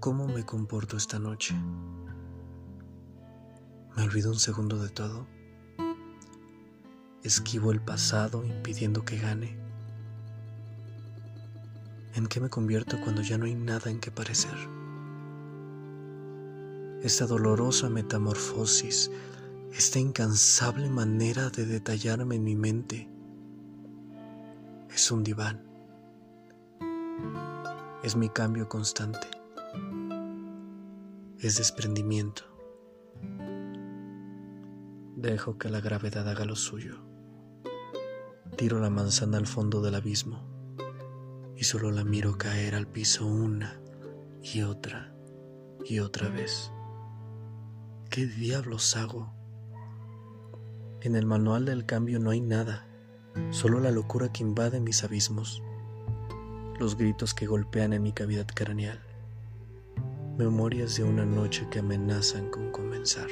cómo me comporto esta noche. Me olvido un segundo de todo. Esquivo el pasado impidiendo que gane. ¿En qué me convierto cuando ya no hay nada en que parecer? Esta dolorosa metamorfosis, esta incansable manera de detallarme en mi mente, es un diván. Es mi cambio constante. Es desprendimiento. Dejo que la gravedad haga lo suyo. Tiro la manzana al fondo del abismo y solo la miro caer al piso una y otra y otra vez. ¿Qué diablos hago? En el manual del cambio no hay nada, solo la locura que invade mis abismos, los gritos que golpean en mi cavidad craneal, memorias de una noche que amenazan con comenzar.